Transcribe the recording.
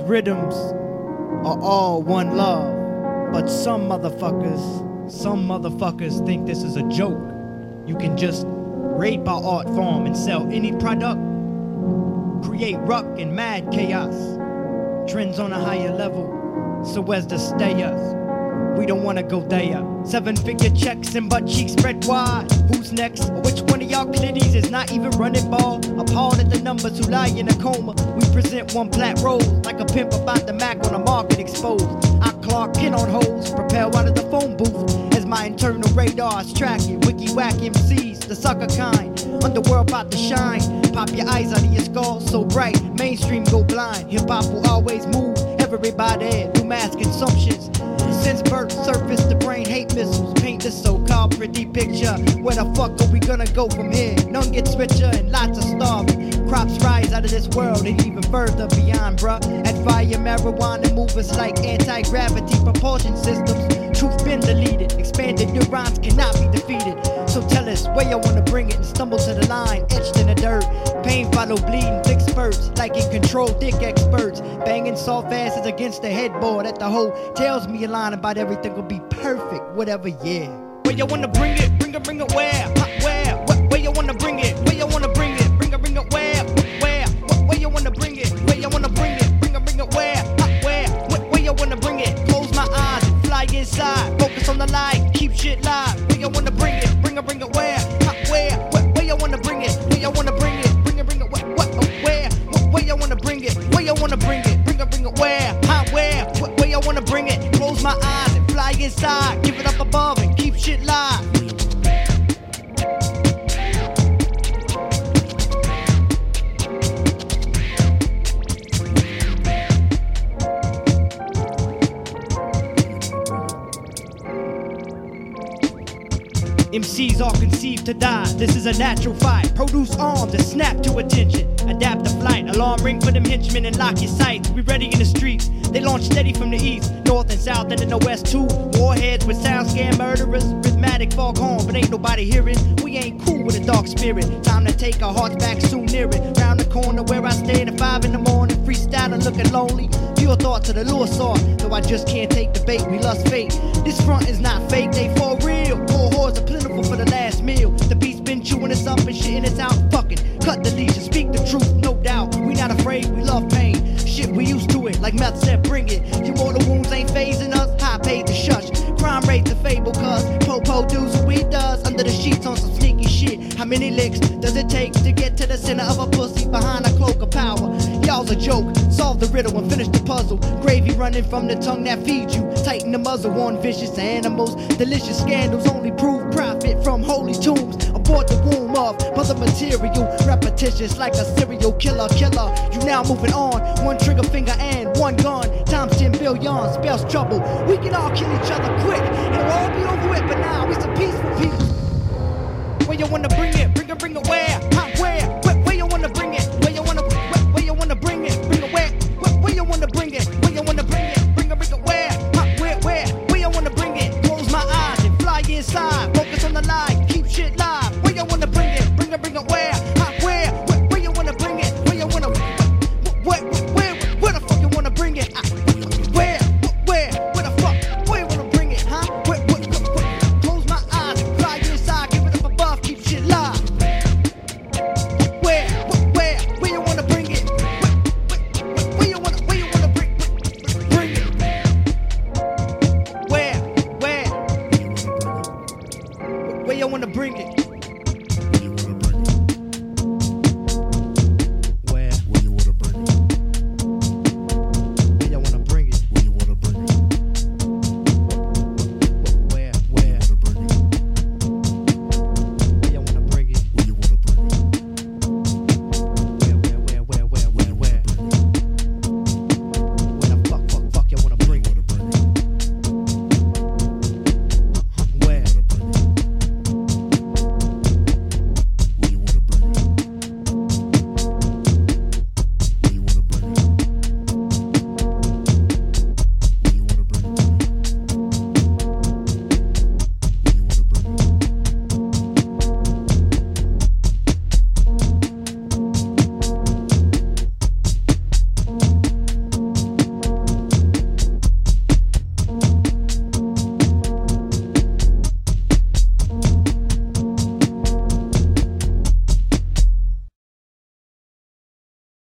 rhythms are all one love. But some motherfuckers, some motherfuckers think this is a joke. You can just rape our art form and sell any product. Create ruck and mad chaos. Trends on a higher level, so as to stay us. We don't wanna go there. Seven figure checks and butt cheeks spread wide. Who's next? Or which one of y'all clitties is not even running ball? Appalled at the numbers who lie in a coma. We present one flat rose like a pimp about the Mac on a market exposed. I Clark Kent on holes, propel out of the phone booth as my internal radars track it. Wiki whack MCs, the sucker kind. Underworld about to shine. Pop your eyes out of your skull so bright. Mainstream go blind. Hip hop will always move. Everybody through mass consumptions. Since birth, surface the brain hate missiles. Paint the so-called pretty picture. Where the fuck are we gonna go from here? None gets richer and lots of starving. Crops rise out of this world and even further beyond, bruh. Admire marijuana movers like anti-gravity propulsion systems. Truth been deleted. Expanded neurons cannot be defeated. So tell us where you wanna bring it and stumble to the line, etched in the dirt. Follow bleeding, thick spurts, like in control, dick experts. Banging soft asses against the headboard at the hoe. Tells me a line about everything will be perfect, whatever, yeah. Where you wanna bring it? Bring it, bring it where? Where? Where, where you wanna bring it? Where you wanna bring it? Bring it, bring it where? Where? Where, where you wanna bring it? Where you wanna bring it? Bring it, bring it where? Where? Where, where you wanna bring it? Close my eyes fly inside. Focus on the light, keep shit live. Shit. MCs are conceived to die. This is a natural fight. Produce arms and snap to attention. Adapt the flight. Alarm ring for them henchmen and lock your sights. We ready in the streets. They launch steady from the east, north and south, and in the west too. Warheads with sound scan murderers. Rhythmatic foghorn, but ain't nobody hearing. We ain't cool with a dark spirit. Time to take our hearts back soon near it. Round the corner where I stay at five in the morning, freestyling, looking lonely. Pure thought to the lure saw. Though I just can't take the bait. We lust fate. This front is not fake. They for real. Poor whores are plentiful for the last meal. The chewing us up and shitting us out. Fucking cut the leash and speak the truth, no doubt. We not afraid, we love pain. Shit, we used to it, like meth said, bring it. Your mortal wounds ain't phasing us. High paid to shush. Crime rate's a fable, cuz Popo does what we does under the sheets on some sneaky shit. How many licks does it take to get to the center of a pussy behind a cloak of A joke. Solve the riddle and finish the puzzle. Gravy running from the tongue that feeds you. Tighten the muzzle on vicious animals. Delicious scandals only prove profit from holy tombs. Abort the womb of mother material. Repetitious like a serial killer. Killer. You now moving on. One trigger finger and one gun. Times 10 billion spells trouble. We can all kill each other quick. It'll all be over with, but now we some peaceful people. Where you wanna bring it? Bring it, bring it?